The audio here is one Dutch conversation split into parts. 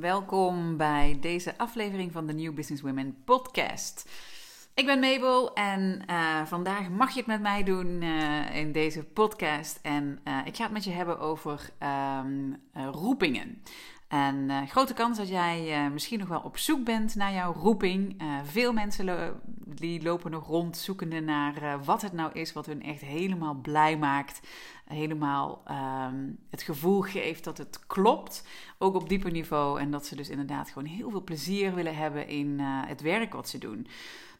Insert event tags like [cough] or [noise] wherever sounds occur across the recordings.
Welkom bij deze aflevering van de New Business Women podcast. Ik ben Mabel en uh, vandaag mag je het met mij doen uh, in deze podcast. En uh, ik ga het met je hebben over um, roepingen. En grote kans dat jij misschien nog wel op zoek bent naar jouw roeping. Veel mensen die lopen nog rond zoekende naar wat het nou is wat hun echt helemaal blij maakt. Helemaal um, het gevoel geeft dat het klopt, ook op dieper niveau. En dat ze dus inderdaad gewoon heel veel plezier willen hebben in het werk wat ze doen.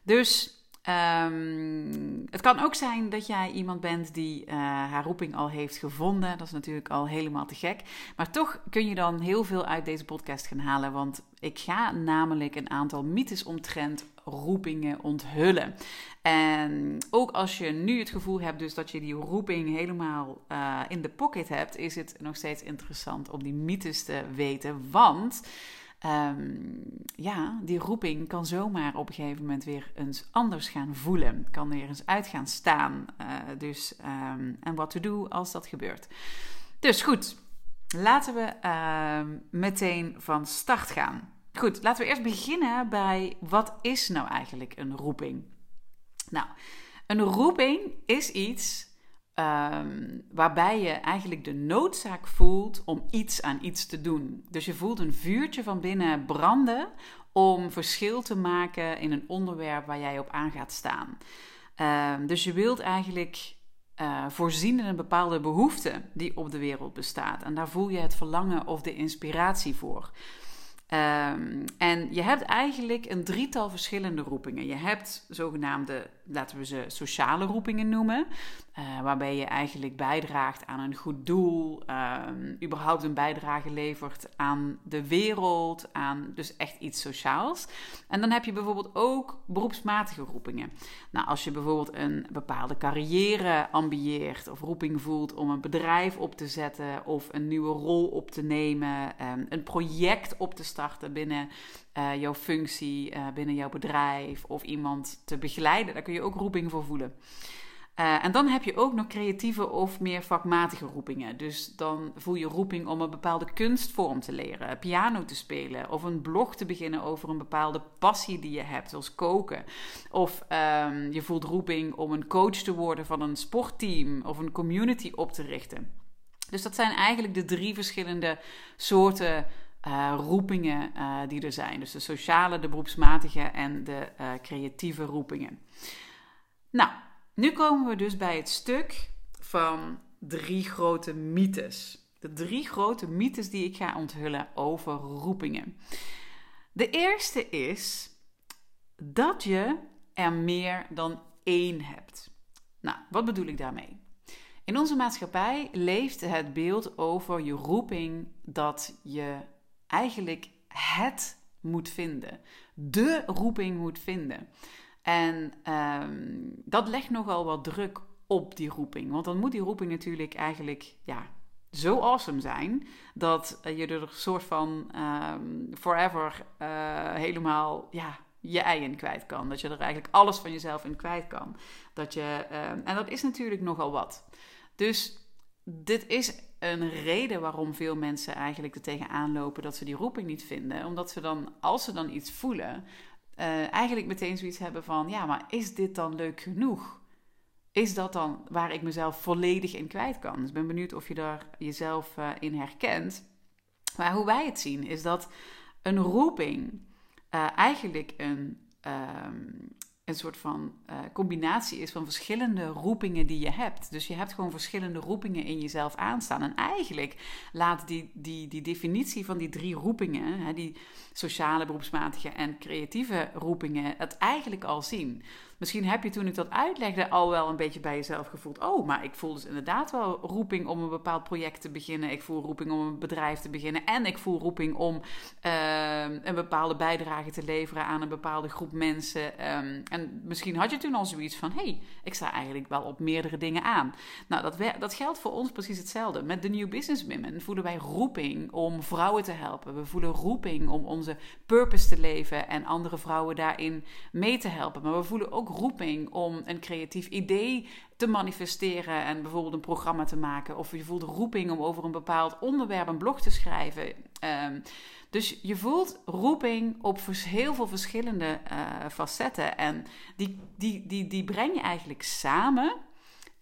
Dus Um, het kan ook zijn dat jij iemand bent die uh, haar roeping al heeft gevonden. Dat is natuurlijk al helemaal te gek. Maar toch kun je dan heel veel uit deze podcast gaan halen. Want ik ga namelijk een aantal mythes omtrent roepingen onthullen. En ook als je nu het gevoel hebt dus dat je die roeping helemaal uh, in de pocket hebt, is het nog steeds interessant om die mythes te weten. Want um, ja, die roeping kan zomaar op een gegeven moment weer eens anders gaan voelen. Kan weer eens uit gaan staan. Uh, dus, um, en wat te doen als dat gebeurt. Dus goed, laten we uh, meteen van start gaan. Goed, laten we eerst beginnen bij wat is nou eigenlijk een roeping? Nou, een roeping is iets Um, waarbij je eigenlijk de noodzaak voelt om iets aan iets te doen. Dus je voelt een vuurtje van binnen branden om verschil te maken in een onderwerp waar jij op aan gaat staan. Um, dus je wilt eigenlijk uh, voorzien in een bepaalde behoefte die op de wereld bestaat. En daar voel je het verlangen of de inspiratie voor. Um, en je hebt eigenlijk een drietal verschillende roepingen. Je hebt zogenaamde, laten we ze sociale roepingen noemen, uh, waarbij je eigenlijk bijdraagt aan een goed doel, um, überhaupt een bijdrage levert aan de wereld, aan dus echt iets sociaals. En dan heb je bijvoorbeeld ook beroepsmatige roepingen. Nou, als je bijvoorbeeld een bepaalde carrière ambieert of roeping voelt om een bedrijf op te zetten of een nieuwe rol op te nemen, um, een project op te starten binnen uh, jouw functie, uh, binnen jouw bedrijf of iemand te begeleiden, daar kun je ook roeping voor voelen. Uh, en dan heb je ook nog creatieve of meer vakmatige roepingen. Dus dan voel je roeping om een bepaalde kunstvorm te leren, piano te spelen of een blog te beginnen over een bepaalde passie die je hebt, zoals koken. Of um, je voelt roeping om een coach te worden van een sportteam of een community op te richten. Dus dat zijn eigenlijk de drie verschillende soorten uh, roepingen uh, die er zijn. Dus de sociale, de beroepsmatige en de uh, creatieve roepingen. Nou, nu komen we dus bij het stuk van drie grote mythes. De drie grote mythes die ik ga onthullen over roepingen. De eerste is dat je er meer dan één hebt. Nou, wat bedoel ik daarmee? In onze maatschappij leeft het beeld over je roeping dat je eigenlijk het moet vinden. De roeping moet vinden. En um, dat legt nogal wat druk op die roeping. Want dan moet die roeping natuurlijk eigenlijk ja, zo awesome zijn dat je er een soort van um, forever uh, helemaal ja, je ei in kwijt kan. Dat je er eigenlijk alles van jezelf in kwijt kan. Dat je, um, en dat is natuurlijk nogal wat. Dus dit is een reden waarom veel mensen eigenlijk er tegenaan lopen dat ze die roeping niet vinden. Omdat ze dan, als ze dan iets voelen, uh, eigenlijk meteen zoiets hebben van: ja, maar is dit dan leuk genoeg? Is dat dan waar ik mezelf volledig in kwijt kan? Dus ik ben benieuwd of je daar jezelf uh, in herkent. Maar hoe wij het zien is dat een roeping uh, eigenlijk een, um, een soort van uh, combinatie is van verschillende roepingen die je hebt. Dus je hebt gewoon verschillende roepingen in jezelf aanstaan. En eigenlijk laat die, die, die definitie van die drie roepingen, hè, die sociale, beroepsmatige en creatieve roepingen, het eigenlijk al zien. Misschien heb je toen ik dat uitlegde al wel een beetje bij jezelf gevoeld. Oh, maar ik voel dus inderdaad wel roeping om een bepaald project te beginnen. Ik voel roeping om een bedrijf te beginnen. En ik voel roeping om uh, een bepaalde bijdrage te leveren aan een bepaalde groep mensen. Um, en misschien had je toen al zoiets van: hey, ik sta eigenlijk wel op meerdere dingen aan. Nou, dat, dat geldt voor ons precies hetzelfde. Met de New Business Women voelen wij roeping om vrouwen te helpen. We voelen roeping om onze purpose te leven en andere vrouwen daarin mee te helpen. Maar we voelen ook roeping om een creatief idee te manifesteren en bijvoorbeeld een programma te maken. Of je voelt roeping om over een bepaald onderwerp een blog te schrijven. Um, Dus je voelt roeping op heel veel verschillende uh, facetten. En die, die, die, die breng je eigenlijk samen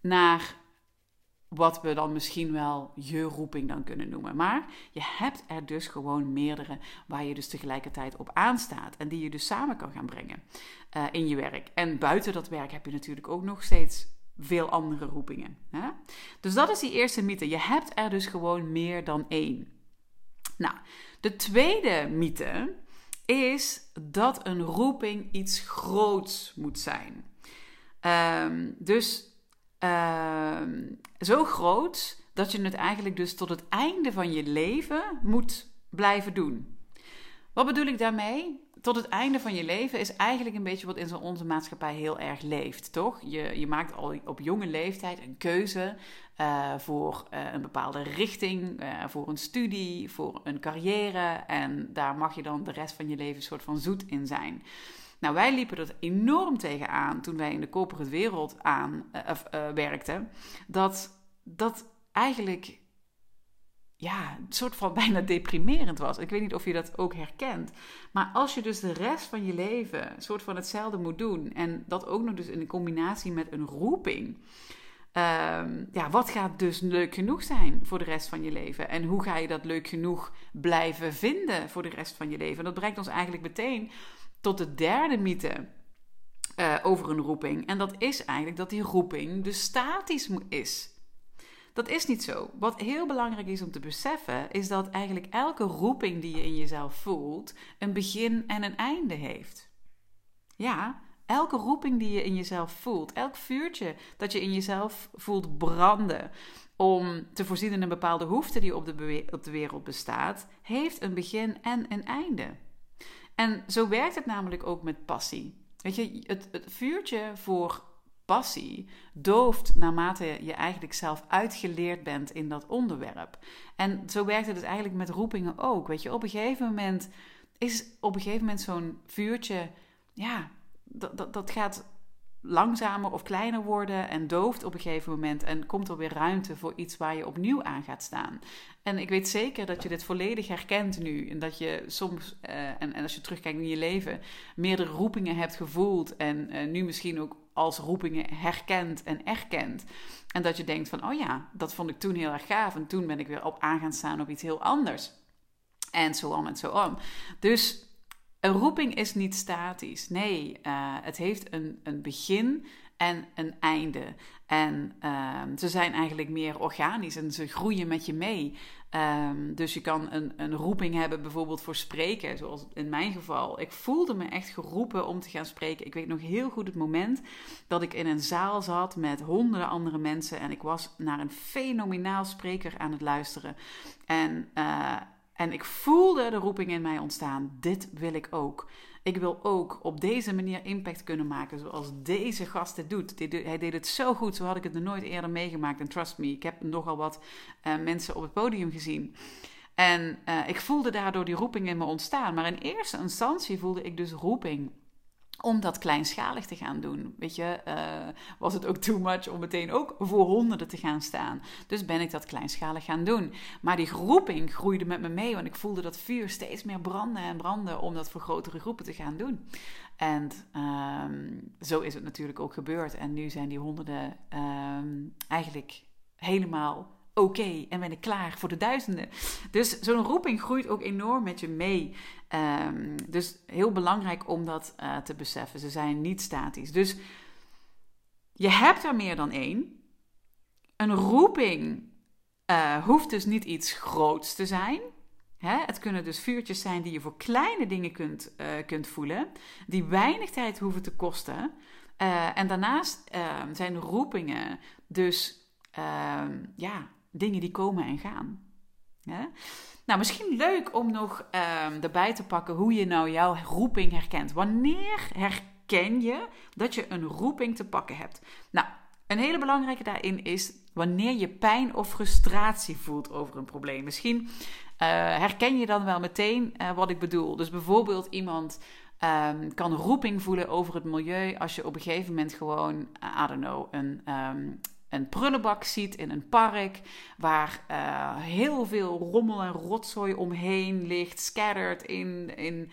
naar wat we dan misschien wel je roeping dan kunnen noemen. Maar je hebt er dus gewoon meerdere waar je dus tegelijkertijd op aanstaat. En die je dus samen kan gaan brengen uh, in je werk. En buiten dat werk heb je natuurlijk ook nog steeds veel andere roepingen. Hè? Dus dat is die eerste mythe. Je hebt er dus gewoon meer dan één. Nou, de tweede mythe is dat een roeping iets groots moet zijn. Um, dus Ehm, zo groot dat je het eigenlijk dus tot het einde van je leven moet blijven doen. Wat bedoel ik daarmee? Tot het einde van je leven is eigenlijk een beetje wat in onze maatschappij heel erg leeft, toch? Je, je maakt al op jonge leeftijd een keuze uh, voor uh, een bepaalde richting, uh, voor een studie, voor een carrière. En daar mag je dan de rest van je leven een soort van zoet in zijn. Nou, wij liepen er enorm tegenaan toen wij in de corporate wereld aan werkten. Dat dat eigenlijk ja, een soort van [laughs] bijna deprimerend was. Ik weet niet of je dat ook herkent. Maar als je dus de rest van je leven een soort van hetzelfde moet doen. En dat ook nog dus in combinatie met een roeping. Um, ja, wat gaat dus leuk genoeg zijn voor de rest van je leven? En hoe ga je dat leuk genoeg blijven vinden voor de rest van je leven? En dat brengt ons eigenlijk meteen tot de derde mythe uh, over een roeping. En dat is eigenlijk dat die roeping dus statisch is. Dat is niet zo. Wat heel belangrijk is om te beseffen, is dat eigenlijk elke roeping die je in jezelf voelt, een begin en een einde heeft. Ja, elke roeping die je in jezelf voelt, elk vuurtje dat je in jezelf voelt branden om te voorzien in een bepaalde behoefte die op de, op de wereld bestaat, heeft een begin en een einde. En zo werkt het namelijk ook met passie. Weet je, het, het vuurtje voor passie dooft naarmate je eigenlijk zelf uitgeleerd bent in dat onderwerp. En zo werkt het dus eigenlijk met roepingen ook. Weet je, op een gegeven moment is op een gegeven moment zo'n vuurtje, ja, dat, dat, dat gaat langzamer of kleiner worden en dooft op een gegeven moment en komt er weer ruimte voor iets waar je opnieuw aan gaat staan. En ik weet zeker dat je dit volledig herkent nu en dat je soms, uh, en, en als je terugkijkt in je leven, meerdere roepingen hebt gevoeld en uh, nu misschien ook als roepingen herkent en erkent. En dat je denkt van, oh ja, dat vond ik toen heel erg gaaf en toen ben ik weer op aan gaan staan op iets heel anders. En zo en zo om. Dus een roeping is niet statisch. Nee, uh, het heeft een, een begin en een einde. En uh, ze zijn eigenlijk meer organisch en ze groeien met je mee. Um, dus je kan een, een roeping hebben, bijvoorbeeld voor spreken, zoals in mijn geval. Ik voelde me echt geroepen om te gaan spreken. Ik weet nog heel goed het moment dat ik in een zaal zat met honderden andere mensen en ik was naar een fenomenaal spreker aan het luisteren. En uh, en ik voelde de roeping in mij ontstaan. Dit wil ik ook. Ik wil ook op deze manier impact kunnen maken zoals deze gast het doet. Hij deed het zo goed, zo had ik het nooit eerder meegemaakt. En trust me, ik heb nogal wat uh, mensen op het podium gezien. En uh, ik voelde daardoor die roeping in me ontstaan. Maar in eerste instantie voelde ik dus roeping om dat kleinschalig te gaan doen. Weet je, uh, was het ook too much om meteen ook voor honderden te gaan staan. Dus ben ik dat kleinschalig gaan doen. Maar die groeping groeide met me mee, want ik voelde dat vuur steeds meer branden en branden om dat voor grotere groepen te gaan doen. En um, zo is het natuurlijk ook gebeurd. En nu zijn die honderden um, eigenlijk helemaal oké en ben ik klaar voor de duizenden. Dus zo'n roeping groeit ook enorm met je mee. Um, dus heel belangrijk om dat uh, te beseffen. Ze zijn niet statisch. Dus je hebt er meer dan één. Een roeping uh, hoeft dus niet iets groots te zijn. Het kunnen dus vuurtjes zijn die je voor kleine dingen kunt, uh, kunt voelen, die weinig tijd hoeven te kosten. en daarnaast ehm, zijn roepingen dus ehm, ja, dingen die komen en gaan. Nou, misschien leuk om nog um, erbij te pakken hoe je nou jouw roeping herkent. Wanneer herken je dat je een roeping te pakken hebt? Nou, een hele belangrijke daarin is wanneer je pijn of frustratie voelt over een probleem. Misschien uh, herken je dan wel meteen uh, wat ik bedoel. Dus bijvoorbeeld iemand um, kan roeping voelen over het milieu als je op een gegeven moment gewoon, uh, I don't know, een, um, een prullenbak ziet in een park waar uh, heel veel rommel en rotzooi omheen ligt, scattered in, in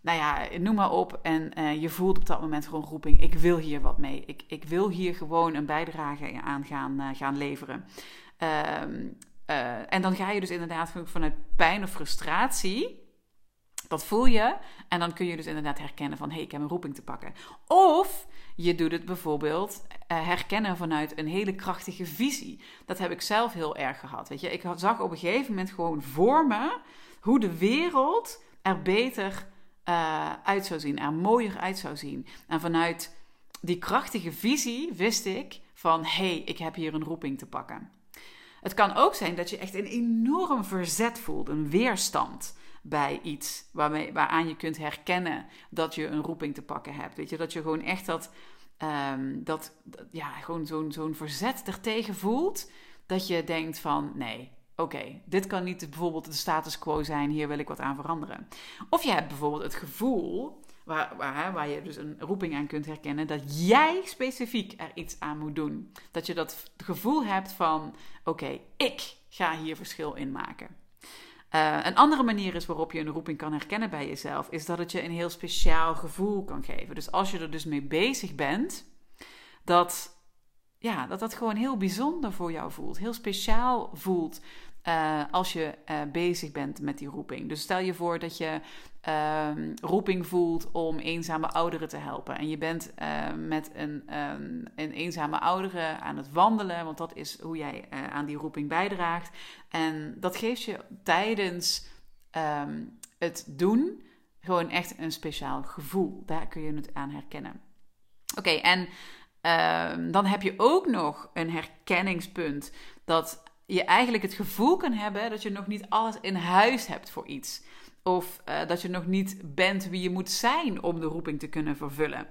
nou ja, noem maar op. En uh, je voelt op dat moment gewoon roeping, ik wil hier wat mee. Ik, ik wil hier gewoon een bijdrage aan gaan, uh, gaan leveren. Um, en dan ga je dus inderdaad vanuit pijn of frustratie dat voel je. En dan kun je dus inderdaad herkennen van... hé, hey, ik heb een roeping te pakken. Of je doet het bijvoorbeeld uh, herkennen vanuit een hele krachtige visie. Dat heb ik zelf heel erg gehad. Weet je, ik zag op een gegeven moment gewoon voor me... hoe de wereld er beter uh, uit zou zien. Er mooier uit zou zien. En vanuit die krachtige visie wist ik van... hé, hey, ik heb hier een roeping te pakken. Het kan ook zijn dat je echt een enorm verzet voelt, een weerstand bij iets waarmee, waaraan je kunt herkennen dat je een roeping te pakken hebt. Weet je, dat je gewoon echt dat, um, dat, ja, gewoon zo'n zo'n verzet ertegen voelt. Dat je denkt van nee, oké, dit kan niet bijvoorbeeld de status quo zijn, hier wil ik wat aan veranderen. Of je hebt bijvoorbeeld het gevoel, waar, waar, waar je dus een roeping aan kunt herkennen, dat jij specifiek er iets aan moet doen. Dat je dat gevoel hebt van, oké, ik ga hier verschil in maken. Uh, een andere manier is waarop je een roeping kan herkennen bij jezelf, is dat het je een heel speciaal gevoel kan geven. Dus als je er dus mee bezig bent, dat ja, dat, dat gewoon heel bijzonder voor jou voelt, heel speciaal voelt. Uh, als je uh, bezig bent met die roeping. Dus stel je voor dat je uh, roeping voelt om eenzame ouderen te helpen. En je bent uh, met een, um, een eenzame oudere aan het wandelen, want dat is hoe jij aan die roeping bijdraagt. En dat geeft je tijdens um, het doen gewoon echt een speciaal gevoel. Daar kun je het aan herkennen. Oké, en ehm, dan heb je ook nog een herkenningspunt dat je eigenlijk het gevoel kan hebben dat je nog niet alles in huis hebt voor iets. Of uh, dat je nog niet bent wie je moet zijn om de roeping te kunnen vervullen.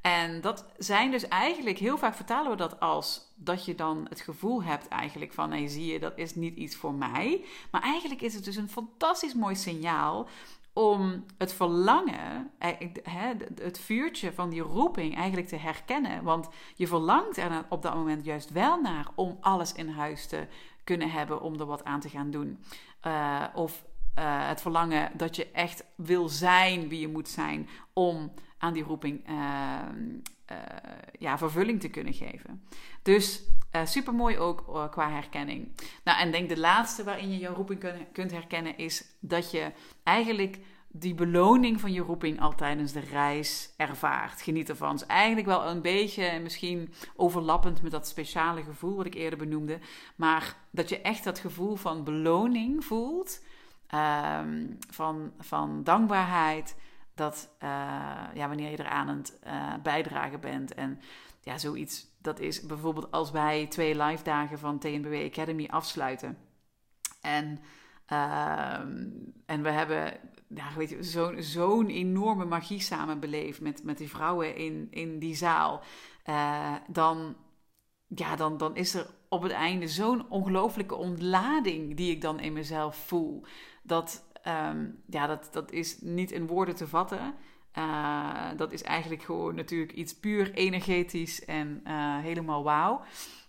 En dat zijn dus eigenlijk, heel vaak vertalen we dat als dat je dan het gevoel hebt eigenlijk van, nee zie je, dat is niet iets voor mij. Maar eigenlijk is het dus een fantastisch mooi signaal om het verlangen, het vuurtje van die roeping eigenlijk te herkennen. Want je verlangt er op dat moment juist wel naar om alles in huis te kunnen hebben om er wat aan te gaan doen. Uh, of uh, het verlangen dat je echt wil zijn wie je moet zijn om aan die roeping uh, ja, vervulling te kunnen geven. Dus super mooi ook qua herkenning. Nou, en denk de laatste waarin je jouw roeping kunt herkennen is dat je eigenlijk die beloning van je roeping al tijdens de reis ervaart. Geniet ervan. eigenlijk wel een beetje misschien overlappend met dat speciale gevoel wat ik eerder benoemde. Maar dat je echt dat gevoel van beloning voelt. Um, van, van dankbaarheid. Dat uh, ja, wanneer je eraan aan het uh, bijdragen bent. En ja, zoiets. Dat is bijvoorbeeld als wij twee live dagen van TNBW Academy afsluiten. En, uh, en we hebben weet je, zo'n zo'n enorme magie samen beleefd met, met die vrouwen in, in die zaal. Uh, dan, ja, dan, dan is er op het einde zo'n ongelooflijke ontlading die ik dan in mezelf voel. Dat, um, ja, dat, dat is niet in woorden te vatten. Uh, dat is eigenlijk gewoon natuurlijk iets puur energetisch en uh, helemaal wauw.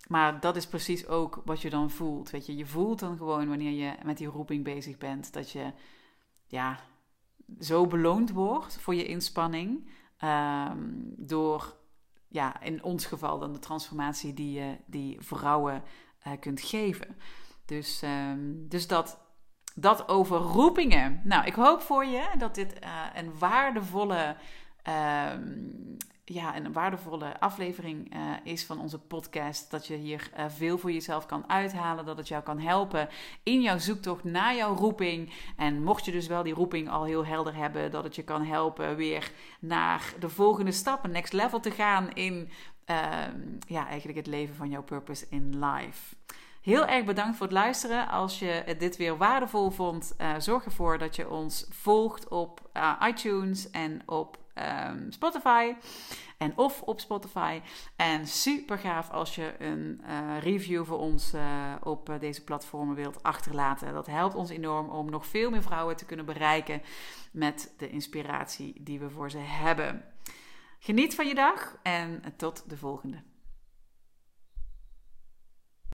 Maar dat is precies ook wat je dan voelt. Weet je, je voelt dan gewoon wanneer je met die roeping bezig bent, dat je ja, zo beloond wordt voor je inspanning. Um, door, ja, in ons geval dan de transformatie die je die vrouwen uh, kunt geven. Dus, um, dus dat, dat over roepingen. Nou, ik hoop voor je dat dit uh, een waardevolle um, ja, een waardevolle aflevering uh, is van onze podcast. Dat je hier uh, veel voor jezelf kan uithalen. Dat het jou kan helpen in jouw zoektocht naar jouw roeping. En mocht je dus wel die roeping al heel helder hebben, dat het je kan helpen weer naar de volgende stap, een next level te gaan in uh, ja, eigenlijk het leven van jouw purpose in life. Heel erg bedankt voor het luisteren. Als je dit weer waardevol vond, uh, zorg ervoor dat je ons volgt op uh, iTunes en op um, Spotify. En of op Spotify. En super gaaf als je een uh, review voor ons op deze platformen wilt achterlaten. Dat helpt ons enorm om nog veel meer vrouwen te kunnen bereiken met de inspiratie die we voor ze hebben. Geniet van je dag en tot de volgende.